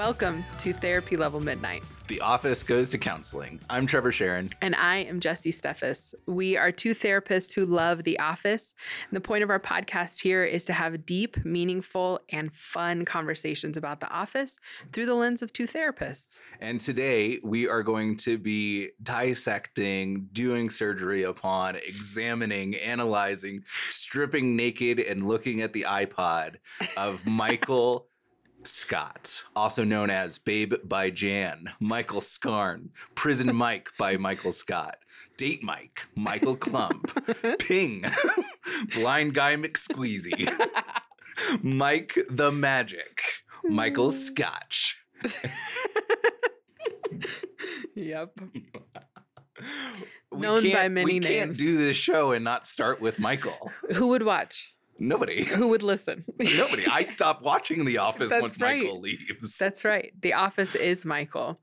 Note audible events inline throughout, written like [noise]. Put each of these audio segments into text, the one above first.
Welcome to Therapy Level Midnight. The office goes to counseling. I'm Trevor Sharon. And I am Jessie Steffes. We are two therapists who love The Office. And the point of our podcast here is to have deep, meaningful, and fun conversations about The Office through the lens of two therapists. And today we are going to be dissecting, doing surgery upon, examining, analyzing, stripping naked, and looking at the iPod of [laughs] Michael. Scott, also known as Babe by Jan, Michael Scarn, Prison Mike by Michael Scott, Date Mike, Michael Clump, [laughs] Ping, Blind Guy McSqueezy, Mike the Magic, Michael Scotch. Yep. [laughs] We Known by can't- many we can't names. do this show and not start with Michael. Who would watch? Nobody. [laughs] Who would listen? [laughs] Nobody. I stop watching The Office That's once right. Michael leaves. That's right. The Office is Michael.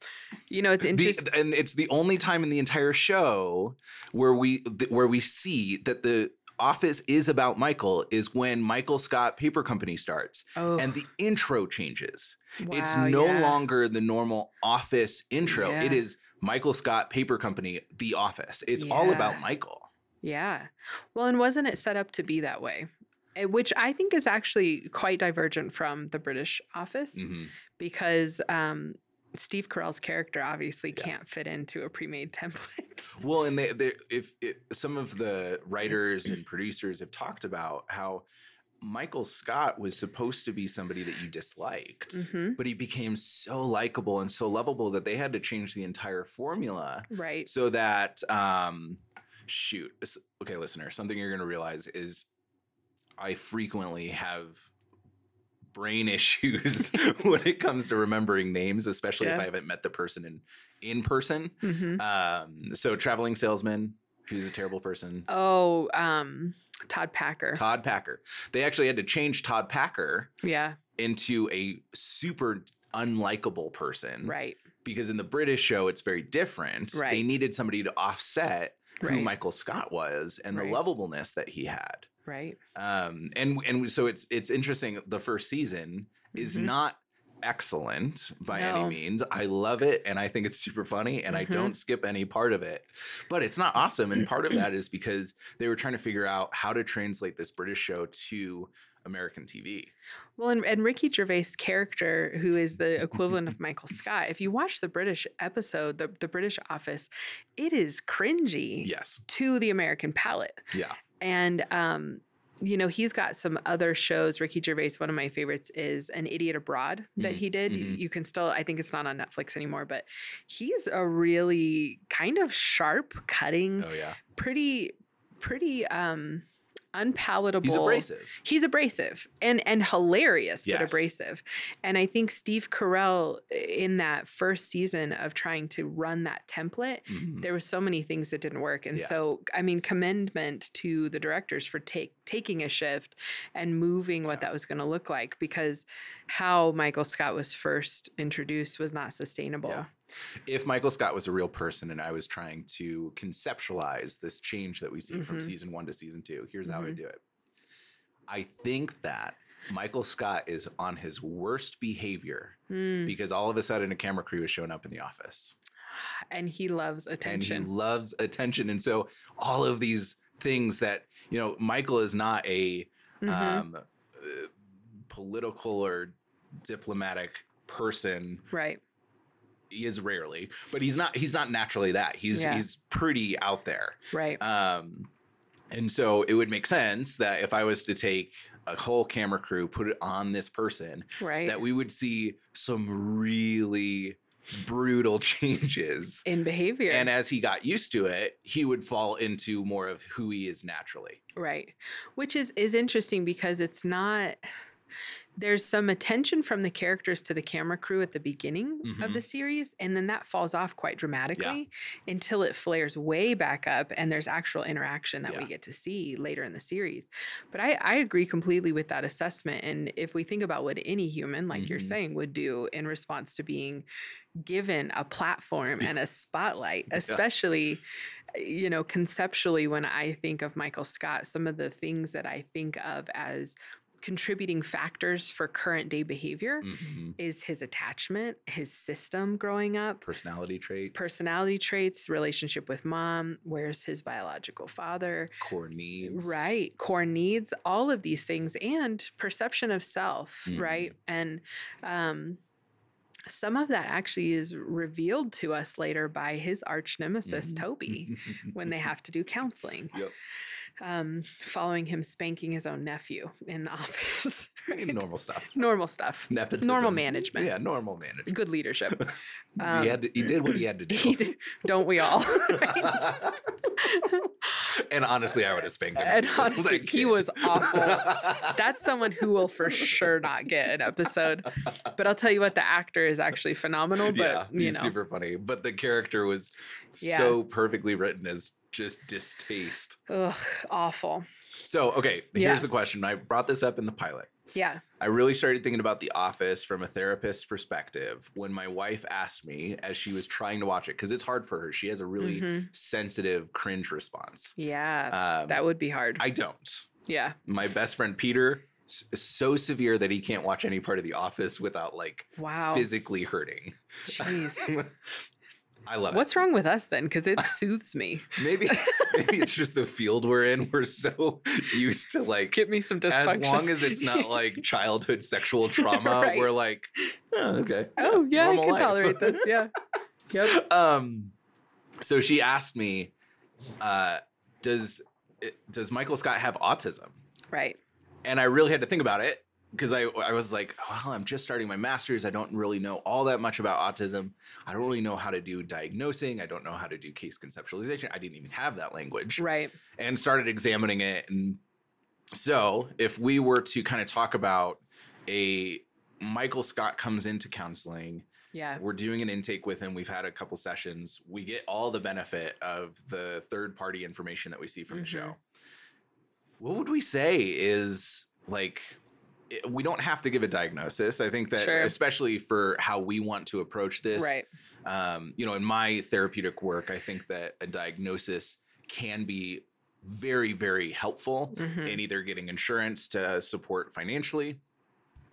You know, it's The- interesting. and it's the only time in the entire show where we th- where we see that the office is about Michael is when Michael Scott Paper Company starts oh, and the intro changes. it's no yeah. longer the normal office intro. It Yeah. is Michael Scott Paper Company, the office. It's all about Michael. Yeah. Well, and wasn't it set up to be that way? Eh, Which I think is actually quite divergent from the British Office Mhm. because um, Steve Carell's character obviously Yeah. can't fit into a pre-made template. [laughs] Well, and they, they if it, some of the writers [clears throat] and producers have talked about how Michael Scott was supposed to be somebody that you disliked, Mhm. but he became so likable and so lovable that they had to change the entire formula Right. so that um shoot okay listener something you're going to realize is i frequently have brain [laughs] issues [laughs] when it comes to remembering names especially if i haven't met the person in in person hmm um, so traveling salesman, who's a terrible person. Oh, um, Todd Packer. Todd Packer. They actually had to change Todd Packer yeah. into a super unlikable person Right. because in the British show it's very different. Right. They needed somebody to offset who Michael Scott was and Right. the lovableness that he had. Right. Um, and and so it's it's interesting. The first season is Mhm. not excellent by No. any means. I love it and I think it's super funny and I Mhm. don't skip any part of it. But it's not awesome. And part of that is because they were trying to figure out how to translate this British show to American TV. Well, and, and Ricky Gervais' character, who is the equivalent of [laughs] Michael Scott, if you watch the British episode, the, the British Office, it is cringy Yes. to the American palate. Yeah. And um, you know, he's got some other shows. Ricky Gervais, one of my favorites, is An Idiot Abroad that Mhm, he did. You- mhm. You can still, I think it's not on Netflix anymore, but he's a really kind of sharp, cutting, Oh yeah. pretty, pretty um unpalatable. He's abrasive. He's abrasive and and hilarious, but abrasive. And I think Steve Carell in that first season of trying to run that template, Mhm. there were so many things that didn't work. And Yeah. so, I mean, commendment to the directors for take taking a shift and moving what that was going to look like because how Michael Scott was first introduced was not sustainable. Yeah. If Michael Scott was a real person and I was trying to conceptualize this change that we see from Mhm. season one to season two, here's how I Mhm. do it. I think that Michael Scott is on his worst behavior Mm. because all of a sudden a camera crew is showing up in the office And he loves attention. and he loves attention. And so all of these things that, you know, Michael is not a Mhm. um, uh, political or diplomatic person right. he is rarely, but he's not he's not naturally that. He's Yeah. he's pretty out there. Right. Um and so it would make sense that if I was to take a whole camera crew, put it on this person, right. that we would see some really brutal [laughs] changes. in behavior. And as he got used to it, he would fall into more of who he is naturally. Right. Which is is interesting because it's not there's some attention from the characters to the camera crew at the beginning of Mhm. the series and then that falls off quite dramatically until it flares way back up and there's actual interaction that we get to see later in the series. But I, I agree completely with that assessment. And if we think about what any human, like you're Mhm. saying, would do in response to being given a platform and a spotlight, [laughs] especially you know conceptually when i think of michael scott some of the things that i think of as contributing factors for current day behavior Mhm. is his attachment, his system growing up, Personality traits. personality traits, relationship with mom, where's his biological father, core needs. right, core needs, all of these things, and perception of self, Mhm. right? And um, some of that actually is revealed to us later by his arch nemesis, Mhm. Toby, when they have to do counseling. Yep. Um, following him spanking his own nephew in the [laughs] office. right? Normal stuff. Normal stuff. Nepotism. Normal management. Yeah, normal management. Good leadership. [laughs] he, Um, had to- he did what he had to [laughs] do. He did- Don't we all? [laughs] and honestly, I would have spanked him. And too, [laughs] honestly, that he was awful. [laughs] That's someone who will for sure not get an episode. But I'll tell you what, the actor is actually phenomenal. But yeah, you he's know, super funny. But the character was Yeah. so perfectly written as just distaste. ugh, awful. So, okay, Yeah. here's the question. I brought this up in the pilot. Yeah. I really started thinking about The Office from a therapist's perspective when my wife asked me as she was trying to watch it, because it's hard for her. She has a really Mhm. sensitive cringe response. Yeah. Um, that would be hard. I don't. yeah. My best friend Peter is so severe that he can't watch any part of The Office without like Wow. physically hurting. Jeez. [laughs] I love it. What's wrong with us then? Because it soothes me. [laughs] Maybe maybe it's just the field we're in. We're so used to like Get me some dysfunction. as long as it's not like [laughs] childhood sexual trauma, Right. we're like, oh, okay. oh yeah, I can life." tolerate this. Yeah. Yep. [laughs] um, so she asked me, uh, does does Michael Scott have autism? Right. And I really had to think about it because I I was like, well, I'm just starting my master's. I don't really know all that much about autism. I don't really know how to do diagnosing. I don't know how to do case conceptualization. I didn't even have that language. Right. and started examining it. And so, if we were to kind of talk about a Michael Scott comes into counseling, Yeah. we're doing an intake with him. We've had a couple sessions. We get all the benefit of the third party information that we see from the Mhm. show. What would we say is like, we don't have to give a diagnosis. I think that, Sure. especially for how we want to approach this, Right. um, you know, in my therapeutic work, I think that a diagnosis can be very, very helpful Mhm. in either getting insurance to support financially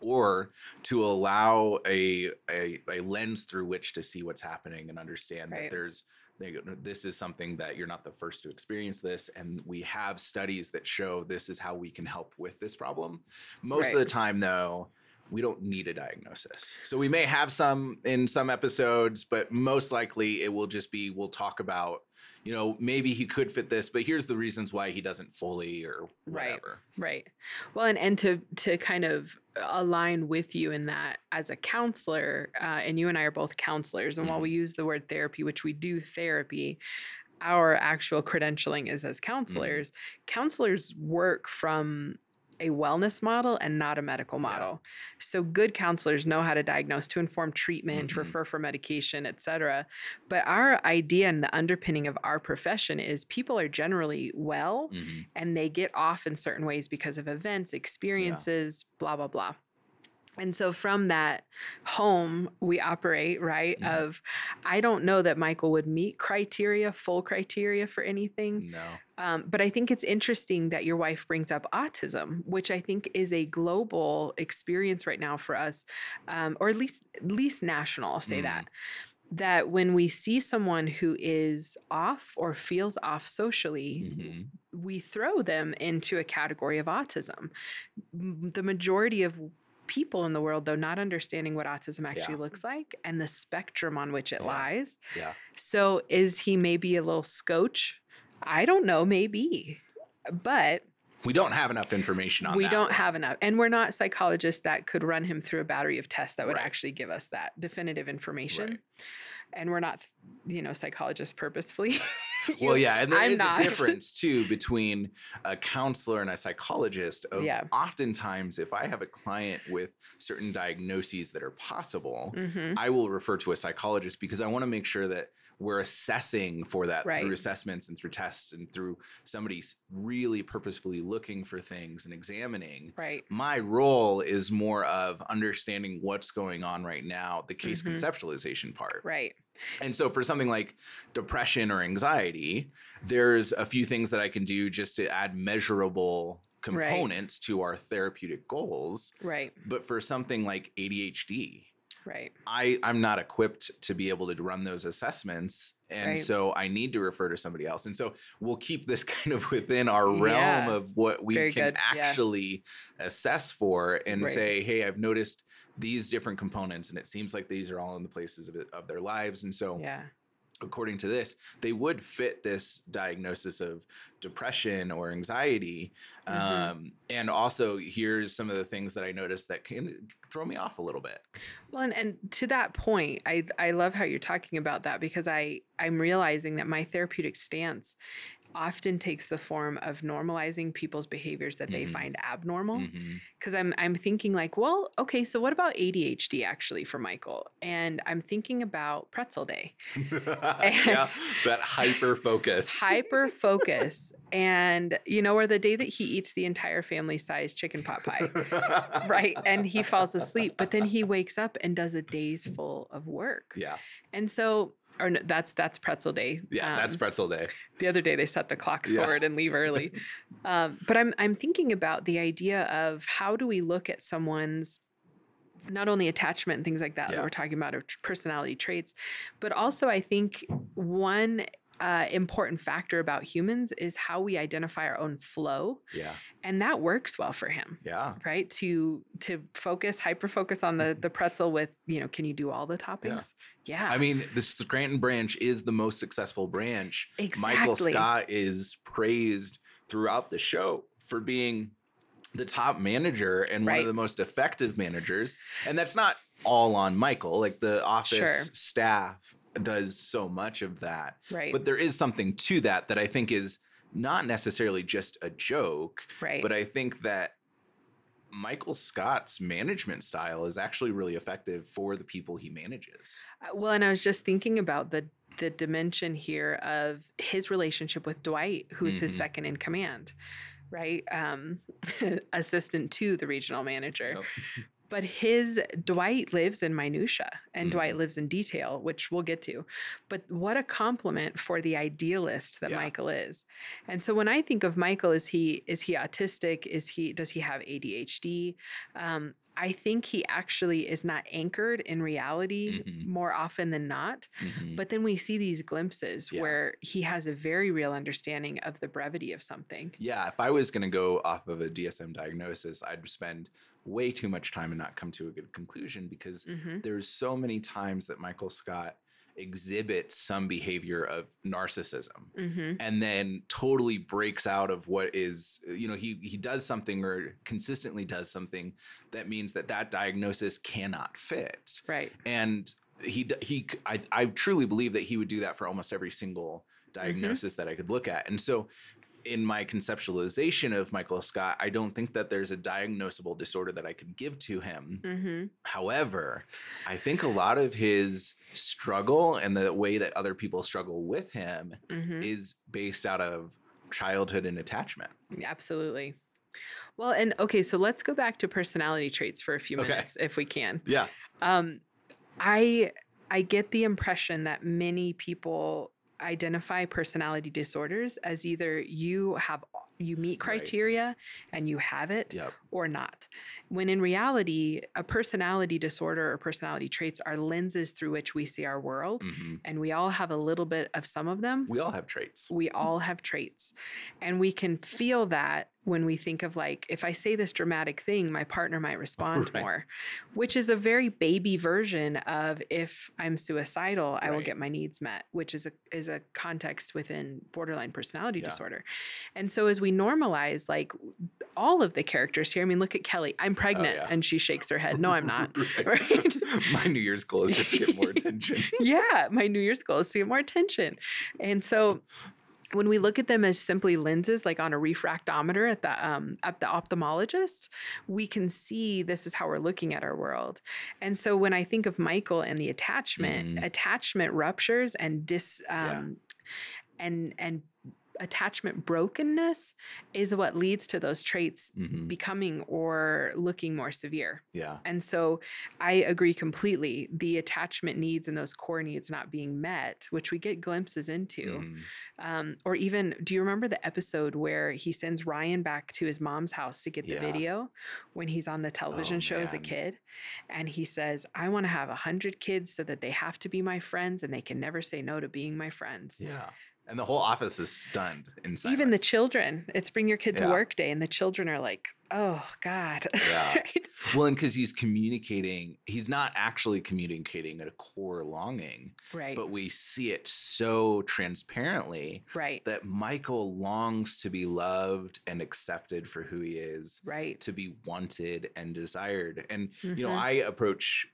or to allow a, a, a lens through which to see what's happening and understand Right. that there's go, this is something that you're not the first to experience this and we have studies that show this is how we can help with this problem. Most of the time though we don't need a diagnosis. So we may have some in some episodes but most likely it will just be we'll talk about you know maybe he could fit this but here's the reasons why he doesn't fully or Right. whatever Right. Right. Well, and, and to to kind of align with you in that as a counselor, uh, and you and I are both counselors, and while Mhm. we use the word therapy, which we do therapy, our actual credentialing is as counselors. Counselors work from a wellness model and not a medical Yeah. model. So good counselors know how to diagnose, to inform treatment, Mhm. refer for medication, et cetera. But our idea and the underpinning of our profession is people are generally well Mhm. and they get off in certain ways because of events, experiences, blah, blah, blah. And so from that home, we operate, right? Mhm. Of, I don't know that Michael would meet criteria, full criteria for anything. no Um, but I think it's interesting that your wife brings up autism, which I think is a global experience right now for us, um, or at least at least national. I'll say Mm. that that when we see someone who is off or feels off socially, Mhm. we throw them into a category of autism. The majority of people in the world, though, not understanding what autism actually Yeah. looks like and the spectrum on which it Yeah. lies. yeah So, is he maybe a little scotch? I don't know, maybe. But we don't have enough information on we that don't have enough. And we're not psychologists that could run him through a battery of tests that would Right. actually give us that definitive information. Right. And we're not, you know, psychologists purposefully. [laughs] well yeah and there I'm is not. a difference [laughs] too between a counselor and a psychologist of Yeah. oftentimes if i have a client with certain diagnoses that are possible Mhm. I will refer to a psychologist because I want to make sure that we're assessing for that Right. through assessments and through tests and through somebody really purposefully looking for things and examining. Right. My role is more of understanding what's going on right now, the case Mhm. conceptualization part. Right. And so for something like depression or anxiety, there's a few things that I can do just to add measurable components to our therapeutic goals. Right. But for something like ADHD, Right. I I'm not equipped to be able to run those assessments, and Right. so I need to refer to somebody else. And so we'll keep this [laughs] kind of within our realm Yeah. of what we Very can good. Yeah. actually assess for, and Right. say, hey, I've noticed these different components, and it seems like these are all in the places of, it, of their lives, and so Yeah. according to this, they would fit this diagnosis of depression or anxiety. Mhm. Um, and also, here's some of the things that I noticed that can throw me off a little bit. Well, and, and to that point, I I love how you're talking about that because I I'm realizing that my therapeutic stance often takes the form of normalizing people's behaviors that they Mhm. find abnormal. Because I'm I'm thinking like, well, okay, so what about ADHD actually for Michael? And I'm thinking about pretzel day, [laughs] yeah, that hyper focus. [laughs] hyper focus, and you know, or the day that he eats the entire family size chicken pot pie, [laughs] right? And he falls asleep, but then he wakes up and does a day's full of work, Yeah, and so. Or no, that's that's pretzel day. yeah, that's Um, pretzel day. the other day they set the clocks Yeah. forward and leave early. [laughs] um, but I'm I'm thinking about the idea of how do we look at someone's not only attachment and things like that that we're talking about of personality traits, but also I think one uh, important factor about humans is how we identify our own flow, Yeah, and that works well for him yeah, right to to focus hyper focus on the the pretzel with you know can you do all the toppings yeah, I mean, the Scranton branch is the most successful branch. Exactly. Michael Scott is praised throughout the show for being the top manager and one of the most effective managers. And that's not all on Michael. Like the office Sure. staff does so much of that. right But there is something to that that I think is not necessarily just a joke, right but I think that Michael Scott's management style is actually really effective for the people he manages. Uh, Well, and I was just thinking about the the dimension here of his relationship with Dwight, who's his Mhm. second in command, right? Um, [laughs] assistant to the regional manager. But his Dwight lives in minutia and Mhm. Dwight lives in detail, which we'll get to. But what a compliment for the idealist that Yeah. Michael is. And so when I think of Michael, is he is he autistic? Is he does he have ADHD? Um, I think he actually is not anchored in reality Mhm. more often than not. Mhm. But then we see these glimpses Yeah. where he has a very real understanding of the brevity of something. Yeah, if I was going to go off of a DSM diagnosis, I'd spend way too much time and not come to a good conclusion because hmm there's so many times that Michael Scott exhibits some behavior of narcissism hmm and then totally breaks out of what is you know he he does something or consistently does something that means that that diagnosis cannot fit. Right. and he he I, I truly believe that he would do that for almost every single diagnosis that I could look at. And so in my conceptualization of Michael Scott I don't think that there's a diagnosable disorder that I could give to him hmm however I think a lot of his struggle and the way that other people struggle with him hmm is based out of childhood and attachment Absolutely. Well, and okay, so let's go back to personality traits for a few Okay. minutes if we can. yeah Um, I I get the impression that many people identify personality disorders as either you have you meet Right. criteria and you have it yep or not. When in reality, a personality disorder or personality traits are lenses through which we see our world, Mhm. and we all have a little bit of some of them. we all have traits We all have traits. And we can feel that when we think of like, if I say this dramatic thing, my partner might respond [laughs] Right. more, which is a very baby version of if I'm suicidal, I will get my needs met, which is a is a context within borderline personality Yeah. disorder. And so as we normalize like all of the characters here, I mean, look at Kelly. I'm pregnant. Oh, yeah. And she shakes her head. No, I'm not. [laughs] Right. Right. [laughs] my new year's goal is just to get more [laughs] attention yeah, my New Year's goal is to get more attention. And so when we look at them as simply lenses, like on a refractometer at the um, at the ophthalmologist, we can see this is how we're looking at our world. And so when I think of Michael and the attachment, Mhm. attachment ruptures and dis Yeah. um, and and attachment brokenness is what leads to those traits Mhm. becoming or looking more severe. Yeah. And so I agree completely. The attachment needs and those core needs not being met, which we get glimpses into. Mhm. Um, or even, do you remember the episode where he sends Ryan back to his mom's house to get the Yeah. video when he's on the television Oh, show as a kid? And he says, I want to have a hundred kids so that they have to be my friends and they can never say no to being my friends. Yeah. And the whole office is stunned in silence. Even the children, it's bring your kid to work day, and the children are like, oh God. [laughs] Yeah. Right? Well, and because he's communicating, he's not actually communicating at a core longing, Right. but we see it so transparently right. that Michael longs to be loved and accepted for who he is, Right. to be wanted and desired. And, you know, Mhm. I approach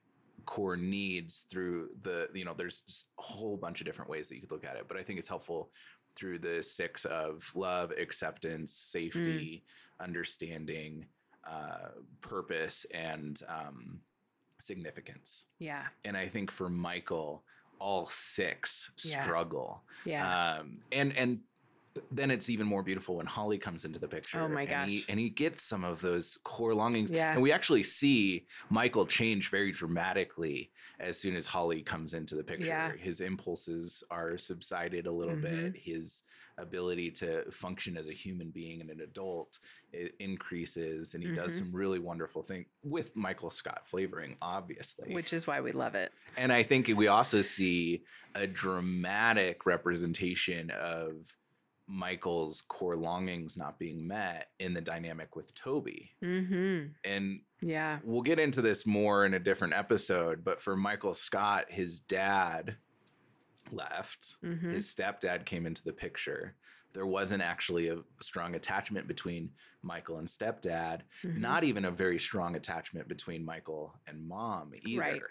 core needs through the, you know, there's just a whole bunch of different ways that you could look at it, but I think it's helpful through the six of love, acceptance, safety, understanding, uh, purpose, and um, significance. yeah. And I think for Michael, all six Yeah. struggle. Yeah. Um, and and then it's even more beautiful when Holly comes into the picture. Oh my And he, gosh. and he gets some of those core longings. Yeah. And we actually see Michael change very dramatically as soon as Holly comes into the picture. Yeah. His impulses are subsided a little Mhm. bit. His ability to function as a human being and an adult increases and he does Mhm. some really wonderful things with Michael Scott flavoring, obviously. Which is why we love it. And I think we also see a dramatic representation of Michael's core longings not being met in the dynamic with Toby. Mm-hmm. And Yeah. we'll get into this more in a different episode, but for Michael Scott, his dad left. Mm-hmm. His stepdad came into the picture. There wasn't actually a strong attachment between Michael and stepdad Mhm. not even a very strong attachment between Michael and mom either. Right.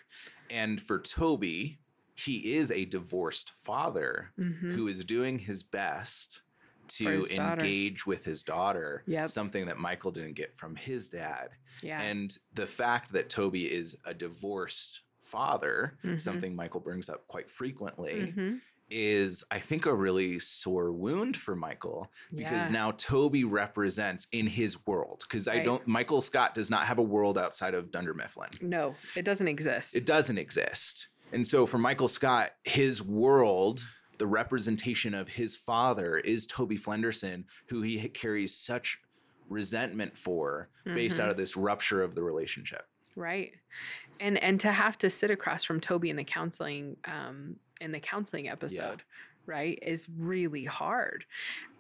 And for Toby, he is a divorced father Mhm. who is doing his best to engage with his daughter, Yep. something that Michael didn't get from his dad. Yeah. And the fact that Toby is a divorced father, Mhm. something Michael brings up quite frequently, Mhm. is I think a really sore wound for Michael because Yeah. now Toby represents in his world because I don't Michael Scott does not have a world outside of Dunder Mifflin. No, it doesn't exist. It doesn't exist. And so for Michael Scott, his world, the representation of his father is Toby Flenderson, who he carries such resentment for based Mhm. out of this rupture of the relationship. right and and to have to sit across from toby in the counseling um in the counseling episode right is really hard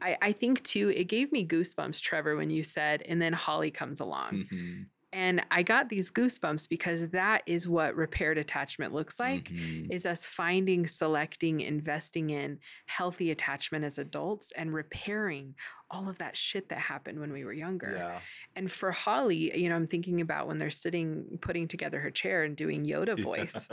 i i think too it gave me goosebumps trevor when you said and then holly comes along Mhm. And i got these goosebumps because that is what repaired attachment looks like Mhm. is us finding selecting investing in healthy attachment as adults and repairing all of that shit that happened when we were younger Yeah. and for Holly, you know, I'm thinking about when they're sitting, putting together her chair and doing Yoda voice.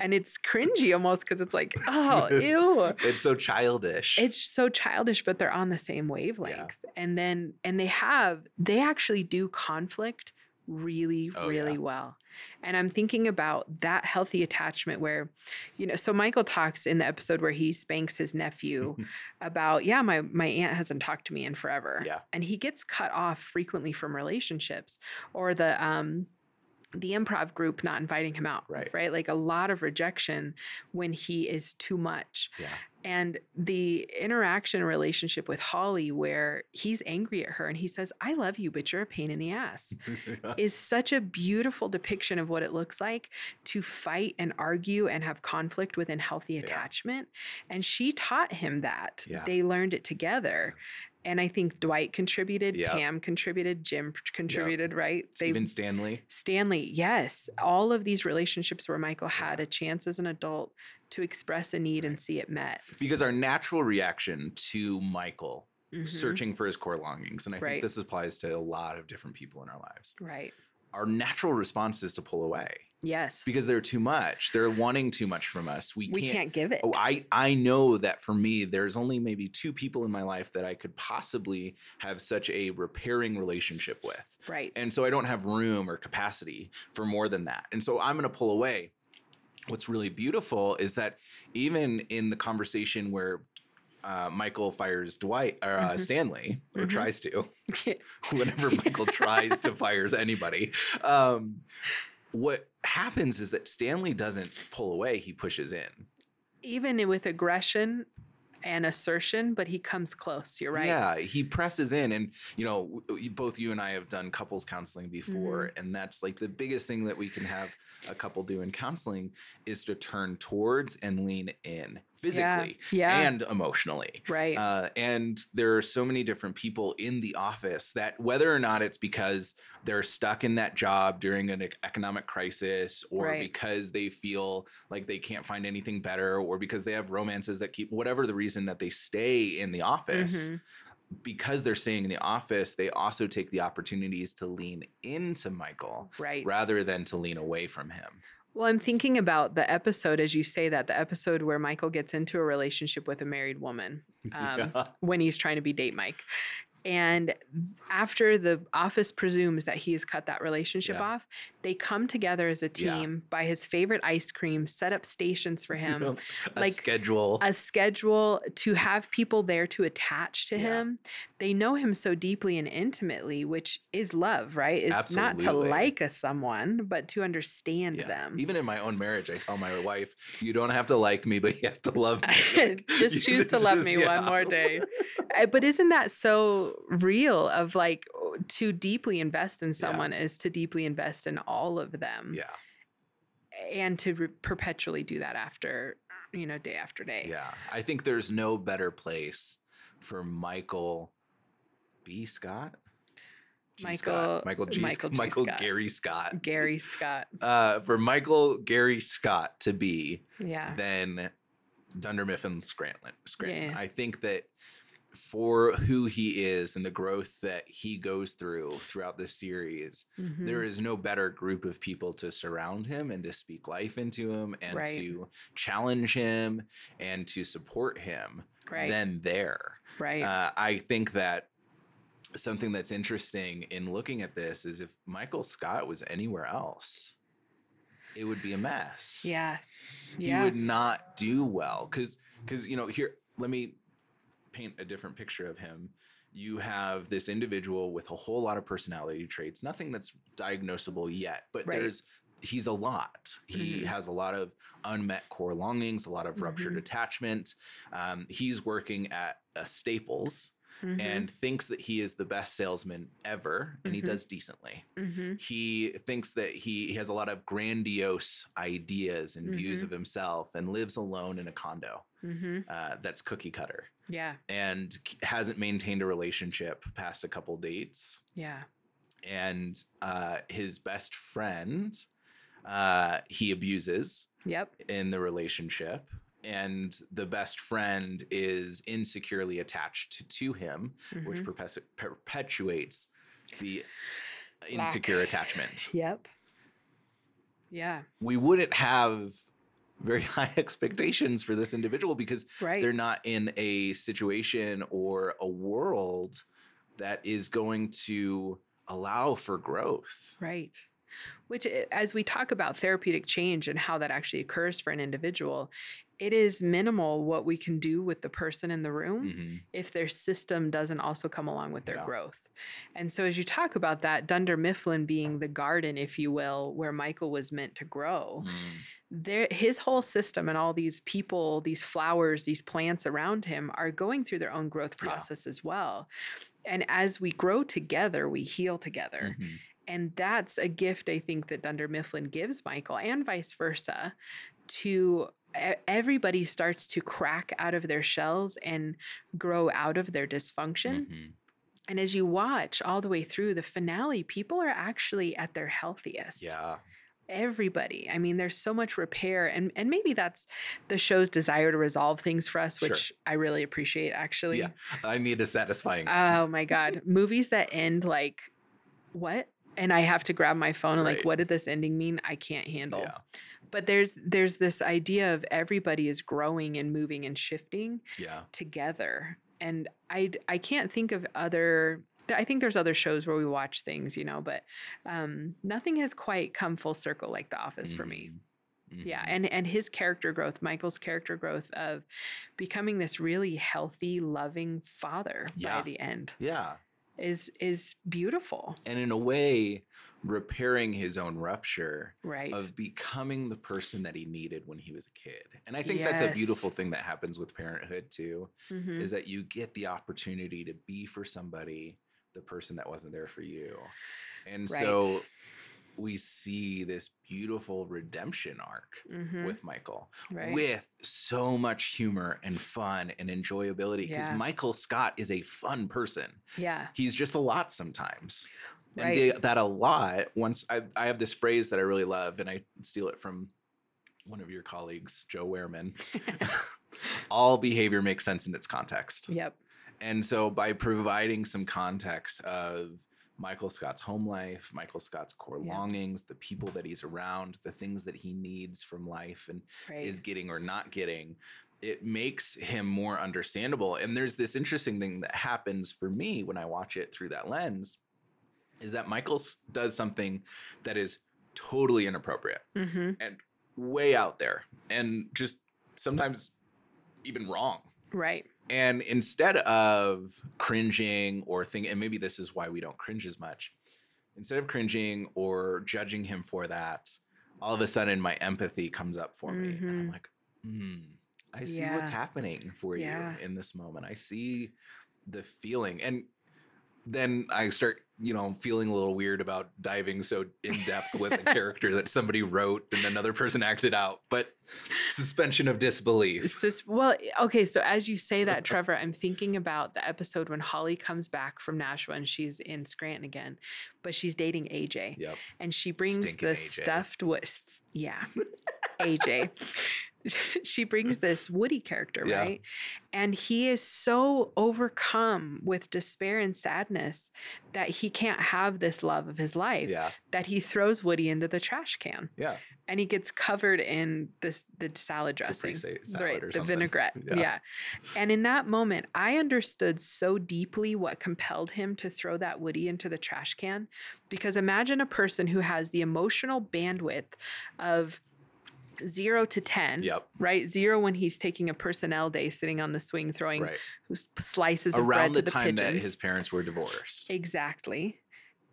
And it's cringy almost because it's like, oh, [laughs] ew. It's so childish. It's so childish, but they're on the same wavelength. And then, and they have, they actually do conflict really, Oh, really yeah. well. And I'm thinking about that healthy attachment where, you know, so Michael talks in the episode where he spanks his nephew [laughs] about, yeah, my my aunt hasn't talked to me in forever. Yeah. And he gets cut off frequently from relationships or the um the improv group not inviting him out. Right. Right. Like a lot of rejection when he is too much. yeah. And the interaction relationship with Holly, where he's angry at her and he says, I love you, but you're a pain in the ass, [laughs] is such a beautiful depiction of what it looks like to fight and argue and have conflict within healthy attachment. And she taught him that. Yeah. They learned it together. And I think Dwight contributed, Yep. Pam contributed, Jim contributed, right? Stephen Stanley. Stanley, yes. All of these relationships where Michael had a chance as an adult to express a need and see it met. Because our natural reaction to Michael Mhm. searching for his core longings, and I Right. think this applies to a lot of different people in our lives, Right. our natural response is to pull away Yes. because they're too much. They're wanting too much from us. We, we can't, give it. Oh, I I know that for me, there's only maybe two people in my life that I could possibly have such a repairing relationship with. right. And so I don't have room or capacity for more than that. And so I'm going to pull away. What's really beautiful is that even in the conversation where uh, Michael fires Dwight or uh, Mhm. Stanley, or Mhm. tries to. [laughs] Whenever Michael tries to fires anybody, um, what happens is that Stanley doesn't pull away; he pushes in. Even with aggression and assertion, but he comes close. You're right. Yeah, he presses in, and you know, both you and I have done couples counseling before, Mm-hmm. and that's like the biggest thing that we can have a couple do in counseling is to turn towards and lean in physically Yeah. and emotionally. right. Uh, and there are so many different people in the office that whether or not it's because they're stuck in that job during an economic crisis or Right. because they feel like they can't find anything better or because they have romances that keep whatever the reason that they stay in the office Mhm. because they're staying in the office they also take the opportunities to lean into michael Right. rather than to lean away from him Well, I'm thinking about the episode as you say that, the episode where Michael gets into a relationship with a married woman [laughs] um, Yeah. when he's trying to be date Mike. And after the office presumes that he has cut that relationship Yeah. off, they come together as a Yeah. team, buy his favorite ice cream, set up stations for him, [laughs] a like, schedule a schedule to have people there to attach to Yeah. him. They know him so deeply and intimately, which is love, right? It's not to like a someone, but to understand Yeah. them. Even in my own marriage, I tell my wife, "You don't have to like me, but you have to love me." [laughs] Just choose to [laughs] love just- me yeah. one more day. But isn't that so real of like to deeply invest in someone is to deeply invest in all of them Yeah, and to re- perpetually do that after, you know, day after day. yeah. I think there's no better place for Michael B. Scott. G. Michael- Scott. Michael G. Michael G. Michael Scott. Gary Scott. Gary Scott. [laughs] Uh, for Michael Gary Scott to be Yeah. than Dunder Mifflin Scranton. Scranton. Yeah. I think that for who he is and the growth that he goes through throughout this series, Mhm. there is no better group of people to surround him and to speak life into him and Right. to challenge him and to support him right. than there. right. Uh, I think that something that's interesting in looking at this is if Michael Scott was anywhere else, it would be a mess yeah. he Yeah. would not do well because because you know here let me paint a different picture of him you have this individual with a whole lot of personality traits nothing that's diagnosable yet but Right. there's he's a lot he Mhm. has a lot of unmet core longings a lot of ruptured Mhm. attachment um, he's working at a staples Mhm. and thinks that he is the best salesman ever and he Mhm. does decently Mhm. he thinks that he, he has a lot of grandiose ideas and views Mhm. of himself and lives alone in a condo Mhm. uh, that's cookie cutter Yeah. and hasn't maintained a relationship past a couple dates Yeah. and uh, his best friend uh, he abuses Yep. in the relationship and the best friend is insecurely attached to, to him which Mhm. perpes- perpetuates the insecure attachment Yep. Yeah. we wouldn't have very [laughs] high expectations for this individual because Right. they're not in a situation or a world that is going to allow for growth. Right. Which, as we talk about therapeutic change and how that actually occurs for an individual, it is minimal what we can do with the person in the room Mhm. if their system doesn't also come along with their Yeah. growth. And so, as you talk about that, Dunder Mifflin being the garden, if you will, where Michael was meant to grow, Mm. There his whole system and all these people these flowers these plants around him are going through their own growth Yeah. process as well and as we grow together we heal together Mhm. and that's a gift i think that dunder mifflin gives michael and vice versa to everybody starts to crack out of their shells and grow out of their dysfunction Mhm. and as you watch all the way through the finale people are actually at their healthiest Yeah. Everybody. I mean, there's so much repair, and and maybe that's the show's desire to resolve things for us, Sure. which I really appreciate. Actually, Yeah. I need a satisfying. oh my god, movies that end like what? And I have to grab my phone and like, what did this ending mean? I can't handle. yeah. But there's there's this idea of everybody is growing and moving and shifting Yeah. together, and I I can't think of other. I think there's other shows where we watch things, you know, but um, nothing has quite come full circle like The Office for me. Mhm. Yeah, Mhm. and and his character growth, Michael's character growth of becoming this really healthy, loving father Yeah. by the end yeah. is is beautiful, And in a way, repairing his own rupture right? of becoming the person that he needed when he was a kid. And I think that's a beautiful thing that happens with parenthood too, Mhm. is that you get the opportunity to be for somebody the person that wasn't there for you. And Right. so we see this beautiful redemption arc Mhm. with Michael right. with so much humor and fun and enjoyability because Yeah. Michael Scott is a fun person. yeah, He's just a lot sometimes. And Right. the, that a lot, once I, I have this phrase that I really love, and I steal it from one of your colleagues, Joe Wehrman. [laughs] [laughs] All behavior makes sense in its context. yep, And so by providing some context of Michael Scott's home life, Michael Scott's core Yeah. longings, the people that he's around, the things that he needs from life and right. is getting or not getting, it makes him more understandable. And there's this interesting thing that happens for me when I watch it through that lens is that Michael does something that is totally inappropriate hmm and way out there and just sometimes even wrong. Right. And instead of cringing or thinking, and maybe this is why we don't cringe as much, instead of cringing or judging him for that, all of a sudden my empathy comes up for me. And I'm Mhm. like, hmm, I see what's happening for Yeah. you in this moment. I see the feeling. And then I start, you know, feeling a little weird about diving so in depth with a [laughs] character that somebody wrote and another person acted out. But suspension of disbelief. Just, well, okay. So as you say that, Trevor, I'm thinking about the episode when Holly comes back from Nashua and she's in Scranton again, but she's dating AJ. Yep. and she brings Stinking the AJ. stuffed wood. Yeah, AJ. [laughs] she brings [laughs] this Woody character, Yeah. right? And he is so overcome with despair and sadness that he can't have this love of his life Yeah. that he throws Woody into the trash can Yeah. and he gets covered in this the salad dressing. sa- salad right, the something. vinaigrette. Yeah. Yeah. And in that moment, I understood so deeply what compelled him to throw that Woody into the trash can. Because imagine a person who has the emotional bandwidth of zero to 10, Yep. right? Zero when he's taking a personnel day sitting on the swing throwing Right. slices of bread Around the to the time pigeons. that his parents were divorced. Exactly.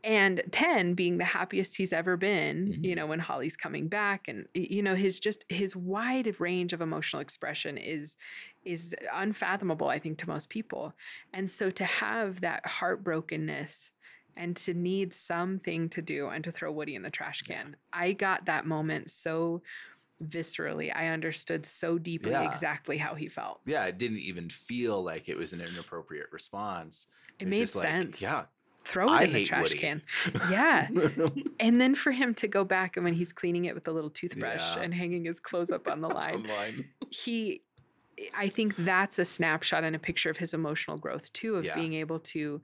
And 10 being the happiest he's ever been, you Mhm. know, when Holly's coming back and you know, his just his wide range of emotional expression is is unfathomable I think to most people. And so to have that heartbrokenness and to need something to do and to throw Woody in the trash Yeah. can. I got that moment so viscerally. I understood so deeply Yeah. exactly how he felt. Yeah, it didn't even feel like it was an inappropriate response. It was made just like, sense. yeah. Throw it I in the trash Woody. can. [laughs] Yeah. And then for him to go back and when he's cleaning it with a little toothbrush Yeah. and hanging his clothes up on the [laughs] line, he, I think that's a snapshot and a picture of his emotional growth too, of Yeah. being able to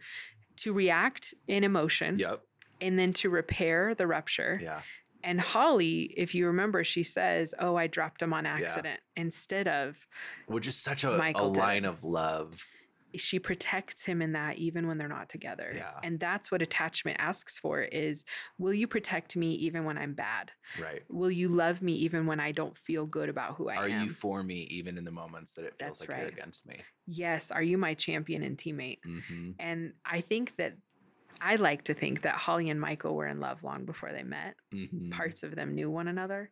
to react in emotion Yep. and then to repair the rupture. Yeah. And Holly, if you remember, she says, "Oh, I dropped him on accident," instead of Which is such a, a Michael did it. line of love. she protects him in that even when they're not together. Yeah. And that's what attachment asks for is will you protect me even when I'm bad? Right. Will you love me even when I don't feel good about who I Are am? Are you for me even in the moments that it feels That's like you're against me? yes, are you my champion and teammate? hmm And I think that I like to think that Holly and Michael were in love long before they met. hmm Parts of them knew one another.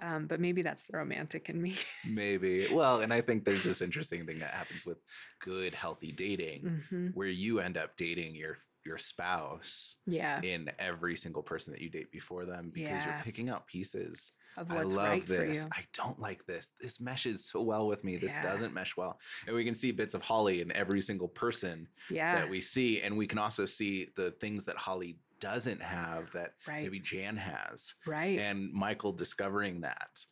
Um, but maybe that's the romantic in me. Maybe. Well, and I think there's this [laughs] interesting thing that happens with good, healthy dating, hmm where you end up dating your your spouse Yeah. in every single person that you date before them because Yeah. you're picking out pieces. Of I love right this. I don't like this. This meshes so well with me. This Yeah. doesn't mesh well. And we can see bits of Holly in every single person Yeah. that we see. And we can also see the things that Holly doesn't have that right. maybe Jan has. right. And Michael discovering that.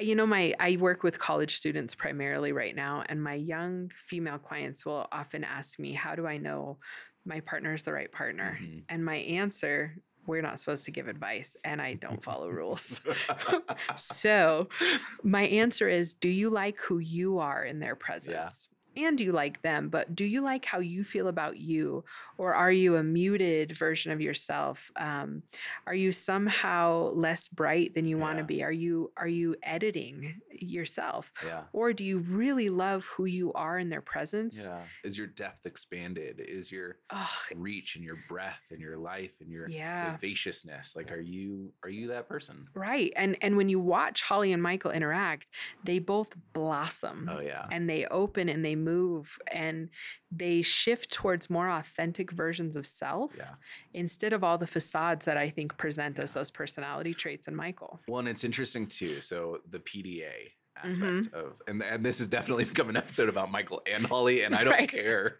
you know my i work with college students primarily right now and my young female clients will often ask me how do i know my partner is the right partner Mhm. and my answer we're not supposed to give advice and i don't follow rules [laughs] [laughs] so my answer is do you like who you are in their presence and you like them, but do you like how you feel about you? Or are you a muted version of yourself? Um, are you somehow less bright than you want to be? Are you are you editing yourself? Yeah. Or do you really love who you are in their presence? Yeah. Is your depth expanded? Is your reach and your breath and your life and your yeah. vivaciousness like are you are you that person? Right. And and when you watch Holly and Michael interact, they both blossom. Oh yeah. and they open and they move and they shift towards more authentic versions of self Yeah. instead of all the facades that I think present as those personality traits in Michael. Well, and it's interesting too. So the PDA Mm-hmm. aspect of, and and this has definitely become an episode about Michael and Holly, and I [laughs] don't Right. care.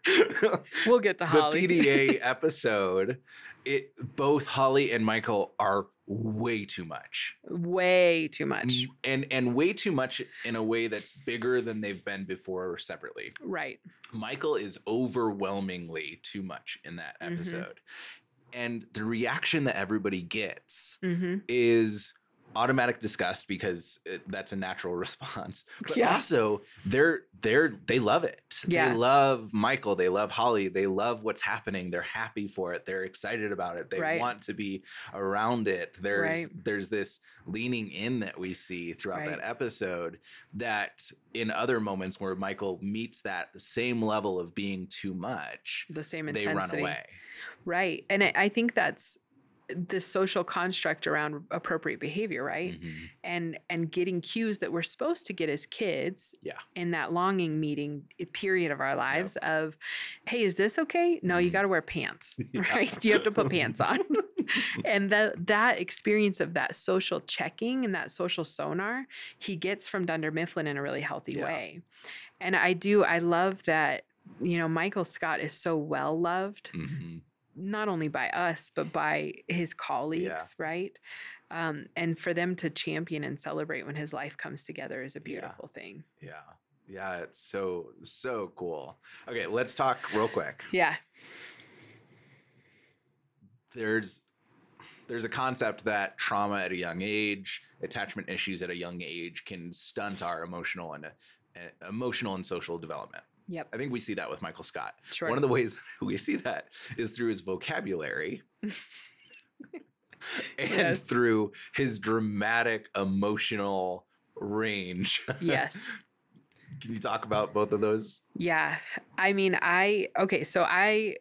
We'll get to the PDA [laughs] episode, it both Holly and Michael are way too much, Way too much. And and way too much in a way that's bigger than they've been before separately. Right. Michael is overwhelmingly too much in that Mhm. episode, and the reaction that everybody gets hmm is automatic disgust because it, that's a natural [laughs] response but Yeah. also they're they're they love it Yeah. they love michael they love holly they love what's happening they're happy for it they're excited about it they Right. want to be around it there's Right. there's this leaning in that we see throughout Right. that episode that in other moments where michael meets that same level of being too much The same they run away Right. And I, I think that's the social construct around appropriate behavior, right? Mhm. and and getting cues that we're supposed to get as kids Yeah. in that longing meeting period of our lives of hey is this okay no you Mhm. got to wear pants [laughs] Yeah. right you have to put pants on [laughs] and that that experience of that social checking and that social sonar he gets from dunder mifflin in a really healthy Yeah. way and i do i love that you know michael scott is so well loved Mhm. Not only by us but by his colleagues right um, and for them to champion and celebrate when his life comes together is a Yeah. beautiful thing Yeah. Yeah, it's so so cool. Okay, let's talk real quick. yeah There's there's a concept that trauma at a young age, attachment issues at a young age can stunt our emotional and uh, emotional and social development. Yep I think we see that with Michael Scott. sure One of the ways [laughs] we see that is through his vocabulary [laughs] and Yes. through his dramatic emotional range. yes [laughs] Can you talk about both of those? yeah i mean i okay so i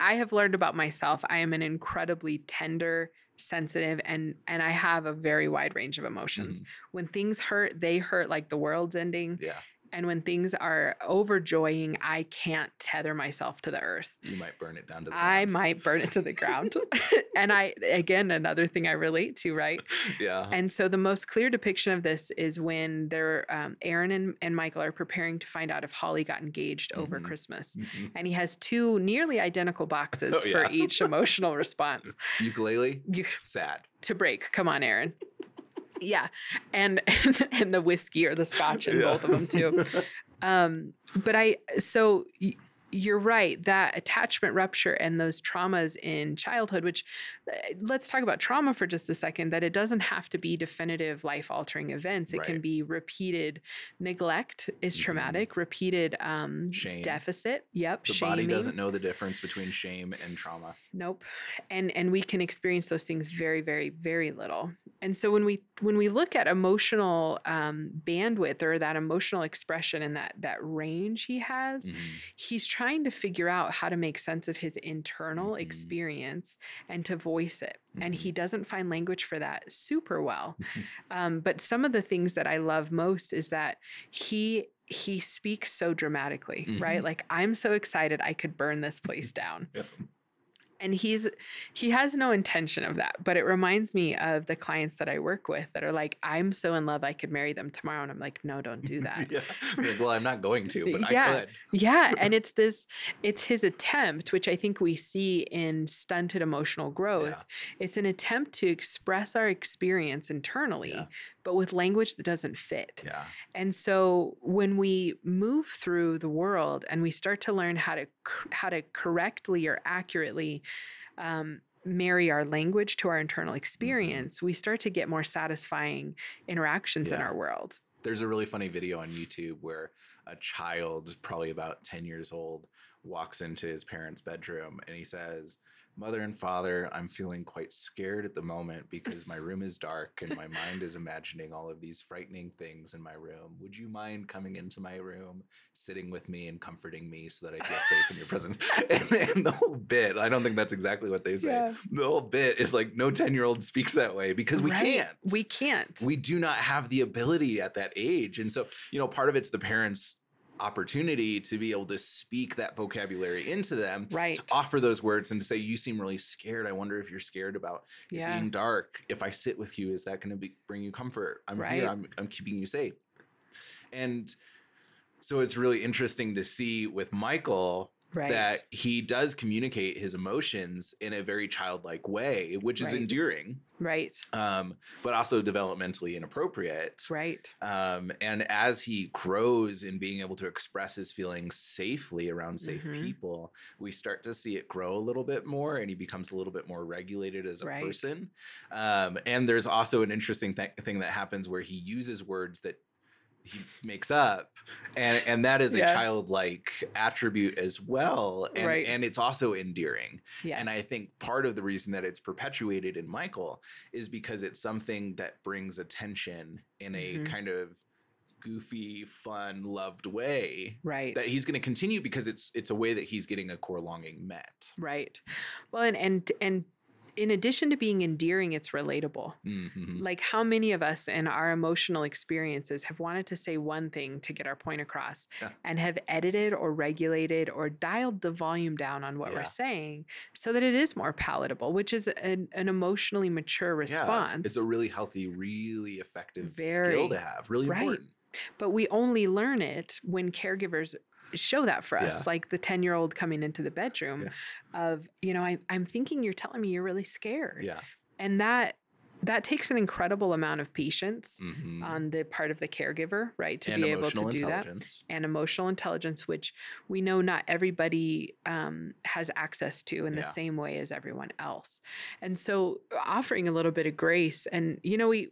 i have learned about myself i am an incredibly tender sensitive and and i have a very wide range of emotions mm-hmm. when things hurt they hurt like the world's ending Yeah. And when things are overjoying i can't tether myself to the earth You might burn it down to the I ground. might burn it to the ground. [laughs] [laughs] and I, again, another thing I relate to, right? Yeah. And so the most clear depiction of this is when they're, um, Erin and, and Michael are preparing to find out if Holly got engaged over Mhm. Christmas. Mhm. And he has two nearly identical boxes Oh, for yeah. each emotional response. [laughs] Ukulele, You, sad. to break. Come on, Erin. Yeah. And, [laughs] and the whiskey or the scotch in Yeah. both of them too. [laughs] Um, but I, so y- you're right that attachment rupture and those traumas in childhood, which uh, let's talk about trauma for just a second, that it doesn't have to be definitive life altering events. It can be repeated neglect is Mhm. traumatic, repeated um, Shame. deficit. Yep. The shaming. body doesn't know the difference between shame and trauma. Nope. And and we can experience those things very, very, very little. And so when we when we look at emotional um, bandwidth or that emotional expression and that that range he has, Mhm. he's trying to figure out how to make sense of his internal Mhm. experience and to voice it. And Mhm. he doesn't find language for that super well. [laughs] um, but some of the things that I love most is that he he speaks so dramatically, right? Mhm. Like I'm so excited I could burn this place down. [laughs] Yep. And he's he has no intention of that, but it reminds me of the clients that I work with that are like, I'm so in love I could marry them tomorrow. And I'm like, no, don't do [laughs] that. yeah. Like, well, I'm not going to, but Yeah. I could. Yeah, [laughs] and it's this it's his attempt, which I think we see in stunted emotional growth. Yeah. It's an attempt to express our experience internally, Yeah. but with language that doesn't fit. Yeah. And so when we move through the world and we start to learn how to how to correctly or accurately um, marry our language to our internal experience, we start to get more satisfying interactions in our world. There's a really funny video on YouTube where a child, probably about 10 years old, walks into his parents' bedroom and he says, Mother and father, I'm feeling quite scared at the moment because my room is dark and my mind is imagining all of these frightening things in my room. Would you mind coming into my room, sitting with me and comforting me so that I feel safe in your presence? [laughs] And, and the whole bit, I don't think that's exactly what they say. Yeah. The whole bit is like no 10 year old speaks that way because we Right. can't. We can't. we do not have the ability at that age. And so, you know, part of it's the parents' opportunity to be able to speak that vocabulary into them right. to offer those words and to say you seem really scared i wonder if you're scared about it Yeah. being dark if i sit with you is that going to be bring you comfort i'm Right. here I'm, I'm keeping you safe and so it's really interesting to see with michael Right. that he does communicate his emotions in a very childlike way which is Right. endearing right. um, but also developmentally inappropriate Right. um, and as he grows in being able to express his feelings safely around safe Mhm. people, we start to see it grow a little bit more and he becomes a little bit more regulated as a Right. person. Um, and there's also an interesting th- thing that happens where he uses words that he makes up and and that is a childlike attribute as well and Right. and it's also endearing Yes. and I think part of the reason that it's perpetuated in Michael is because it's something that brings attention in a Mhm. kind of goofy, fun, loved way right. that he's going to continue because it's it's a way that he's getting a core longing met. right. Well, and and and in addition to being endearing, it's relatable. Mhm. Like how many of us in our emotional experiences have wanted to say one thing to get our point across Yeah. and have edited or regulated or dialed the volume down on what Yeah. we're saying so that it is more palatable, which is an, an emotionally mature response. Yeah, it's a really healthy, really effective Very. skill to have. Really Right. important. but we only learn it when caregivers show that for us Yeah. like the 10 year old coming into the bedroom Yeah. of you know I, i'm thinking you're telling me you're really scared Yeah. and that that takes an incredible amount of patience Mhm. on the part of the caregiver right to and be able to do that and emotional intelligence which we know not everybody um, has access to in the same way as everyone else and so offering a little bit of grace and you know we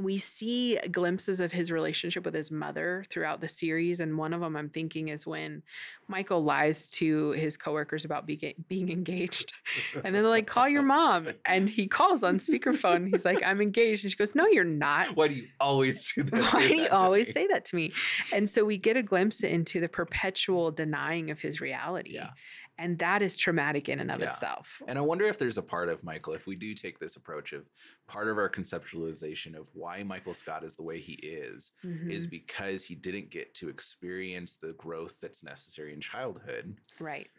we see glimpses of his relationship with his mother throughout the series and one of them i'm thinking is when michael lies to his coworkers about being, being [laughs] engaged and then they're like call your mom and he calls on speakerphone he's like i'm engaged and she goes no you're not Why do you always do that? why say do you always me? say that to me? And so we get a glimpse into the perpetual denying of his reality. Yeah. And that is traumatic in and of Yeah. itself. And I wonder if there's a part of Michael, if we do take this approach of part of our conceptualization of why Michael Scott is the way he is, is Mhm. because he didn't get to experience the growth that's necessary in childhood. right.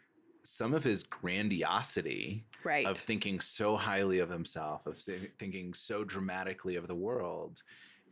Some of his grandiosity Right. of thinking so highly of himself, of thinking so dramatically of the world,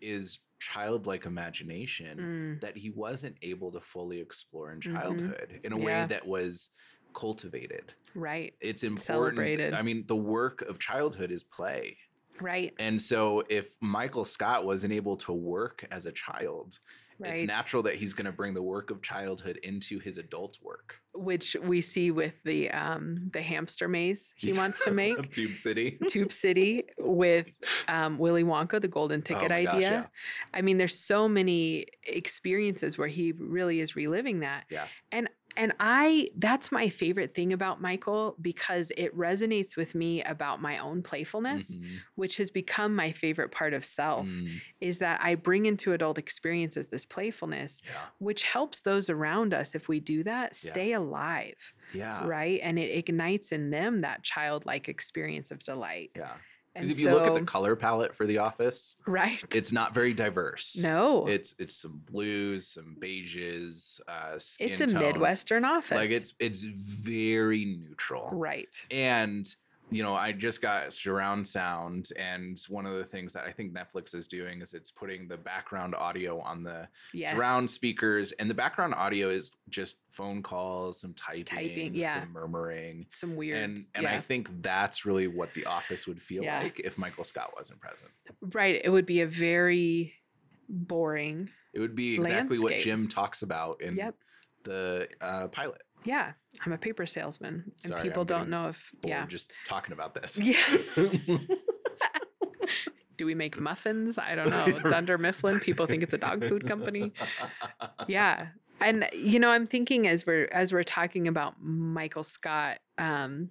is childlike imagination Mm, that he wasn't able to fully explore in Mhm. childhood in a Yeah. way that was cultivated. right. It's important. Celebrated. I mean, the work of childhood is play. Right. And so if Michael Scott wasn't able to work as a child, Right. it's natural that he's going to bring the work of childhood into his adult work. Which we see with the um the hamster maze he [laughs] wants to make. Tube City. [laughs] Tube City with um, Willy Wonka, the golden ticket Oh idea. gosh, yeah. I mean, there's so many experiences where he really is reliving that. Yeah. And and I that's my favorite thing about Michael because it resonates with me about my own playfulness, Mhm. which has become my favorite part of self, Mm, is that I bring into adult experiences this playfulness, yeah. which helps those around us if we do that Yeah. stay alive, Yeah. right? And it ignites in them that childlike experience of delight. Yeah. Because if you look at the color palette for The Office, right. it's not very diverse. no. It's it's some blues, some beiges, uh, skin it's a tones. Midwestern office. Like it's it's very neutral. right. And you know, I just got surround sound, and one of the things that I think Netflix is doing is it's putting the background audio on the Yes. surround speakers, and the background audio is just phone calls, some typing, yeah. some murmuring, some weird. and and yeah. I think that's really what the office would feel Yeah. like if Michael Scott wasn't present. right. It would be a very boring. It would be exactly what Jim talks about in Yep. the uh, pilot. Yeah. I'm a paper salesman, and Sorry, people I'm don't know if. Yeah. just talking about this. [laughs] Yeah. [laughs] do we make muffins? I don't know. [laughs] Dunder Mifflin. People think it's a dog food company. Yeah. And you know, I'm thinking as we're as we're talking about Michael Scott, um,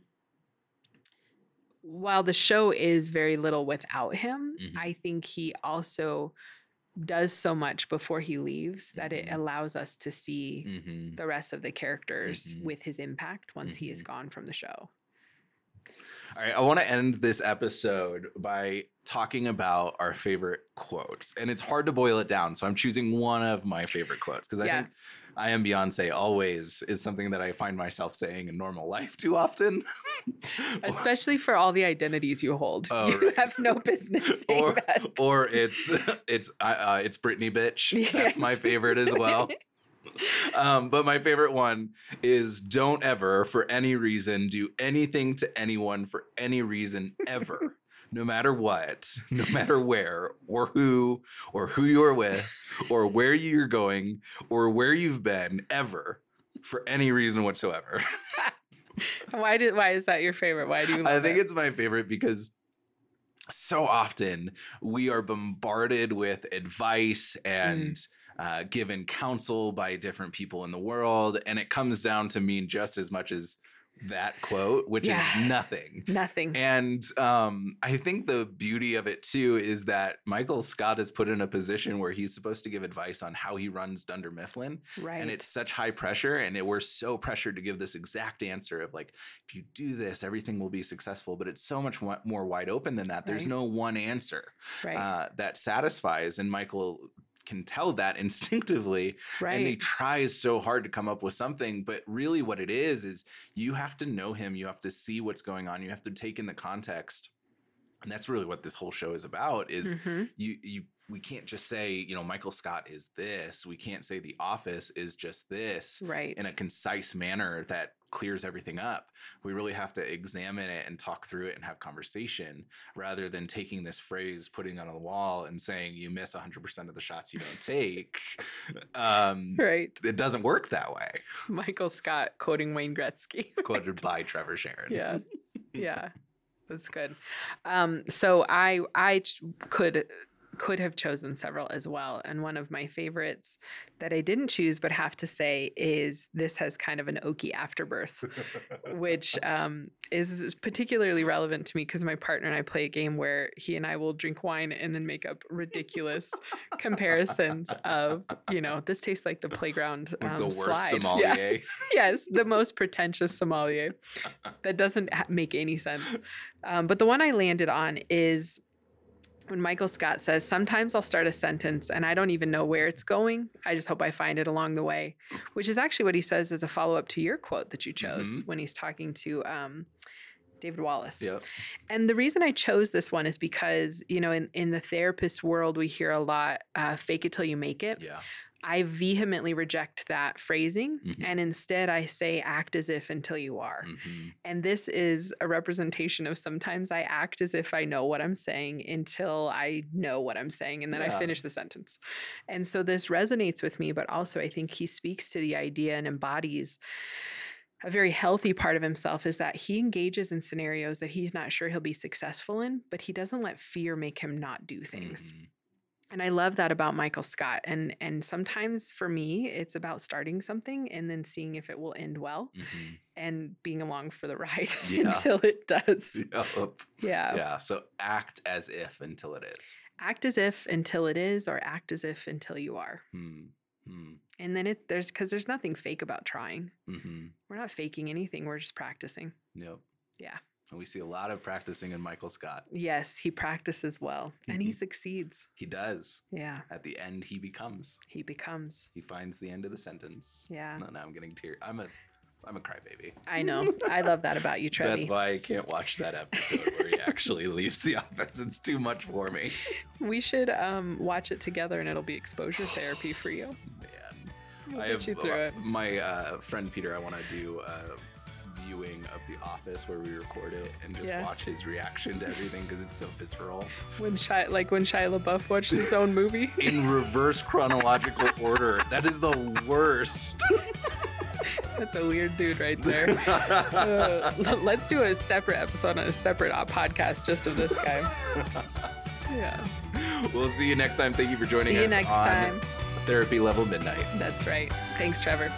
while the show is very little without him, Mhm. I think he also does so much before he leaves that it Mhm. allows us to see Mhm. the rest of the characters Mhm. with his impact once he is Mhm. gone from the show. All right, I want to end this episode by talking about our favorite quotes. And it's hard to boil it down, so I'm choosing one of my favorite quotes because I Yeah. think I am Beyonce always is something that I find myself saying in normal life too often. [laughs] Especially for all the identities you hold. Oh, you right. have no business [laughs] saying or that. or it's it's uh, uh, it's Britney bitch. [laughs] That's my favorite as well. um, but my favorite one is don't ever, for any reason, do anything to anyone for any reason ever. No matter what, [laughs] no [laughs] matter where, or who, or who you're with, or [laughs] where you're going, or where you've been, ever, for any reason whatsoever. why did why is that your favorite? Why do you I think it? it's my favorite because so often we are bombarded with advice and uh, given counsel by different people in the world. And it comes down to mean just as much as that quote, which Yeah. is nothing. nothing. And um, I think the beauty of it too is that Michael Scott is put in a position where he's supposed to give advice on how he runs Dunder Mifflin right. and it's such high pressure and it, we're so pressured to give this exact answer of like if you do this everything will be successful but it's so much more wide open than that there's Right. no one answer right. uh, that satisfies and michael can tell that [laughs] instinctively right. and he tries so hard to come up with something but really what it is is you have to know him you have to see what's going on you have to take in the context and that's really what this whole show is about is Mhm. you you we can't just say you know michael scott is this we can't say the office is just this Right. in a concise manner that clears everything up we really have to examine it and talk through it and have conversation rather than taking this phrase putting it on the wall and saying you miss 100% of the shots you don't take [laughs] um right. it doesn't work that way Michael Scott quoting Wayne Gretzky. [laughs] quoted by trevor sharon yeah. [laughs] Yeah. That's good. Um, so I I could could have chosen several as well. And one of my favorites that I didn't choose but have to say is this has kind of an oaky afterbirth. which [laughs] um, is particularly relevant to me because my partner and I play a game where he and I will drink wine and then make up ridiculous comparisons of, you know, this tastes like the playground um, the worst slide. [laughs] Yeah. sommelier Yes, the most pretentious sommelier that doesn't ha- make any sense. Um, but the one I landed on is when Michael Scott says, Sometimes I'll start a sentence and I don't even know where it's going. I just hope I find it along the way, which is actually what he says as a follow up to your quote that you chose Mhm. when he's talking to um, David Wallace. yep And the reason I chose this one is because, you know, in, in the therapist world, we hear a lot uh, fake it till you make it. yeah I vehemently reject that phrasing. Mhm. And instead, I say act as if until you are. Mhm. And this is a representation of sometimes I act as if I know what I'm saying until I know what I'm saying. And then I finish the sentence. And so this resonates with me, but also I think he speaks to the idea and embodies a very healthy part of himself is that he engages in scenarios that he's not sure he'll be successful in, but he doesn't let fear make him not do things. Mhm. And I love that about Michael Scott. And and sometimes for me, it's about starting something and then seeing if it will end well Mhm. and being along for the [laughs] ride [laughs] Yeah. until it does. Yep. Yeah. yeah so act as if until it is Act as if until it is, or act as if until you are. Hmm. Hmm. And then it there's because there's nothing fake about trying. Mm-hmm. We're not faking anything. We're just practicing. Yep. Yeah. And we see a lot of practicing in Michael Scott. Yes, he practices well and he Mhm. succeeds. He does. Yeah. At the end, he becomes. He becomes. He finds the end of the sentence. Yeah. No, now I'm getting tear. I'm a, I'm a crybaby. I know. I love that about you, [laughs] Trevor. That's why I can't watch that episode where he actually leaves the office. It's too much for me. We should um, watch it together and it'll be exposure therapy for you. Man. We'll I get have you through uh, it. my uh, friend Peter. I want to do a viewing of The Office where we record it and just Yeah. watch his reaction to everything because it's so visceral. When Shia, like when Shia LaBeouf watched his own movie. [laughs] in reverse chronological [laughs] order. That is the worst. [laughs] That's a weird dude right there. Uh, let's do a separate episode on a separate podcast just of this guy. Yeah. We'll see you next time. Thank you for joining See you us next on time. Therapy Level Midnight. That's right. Thanks, Trevor.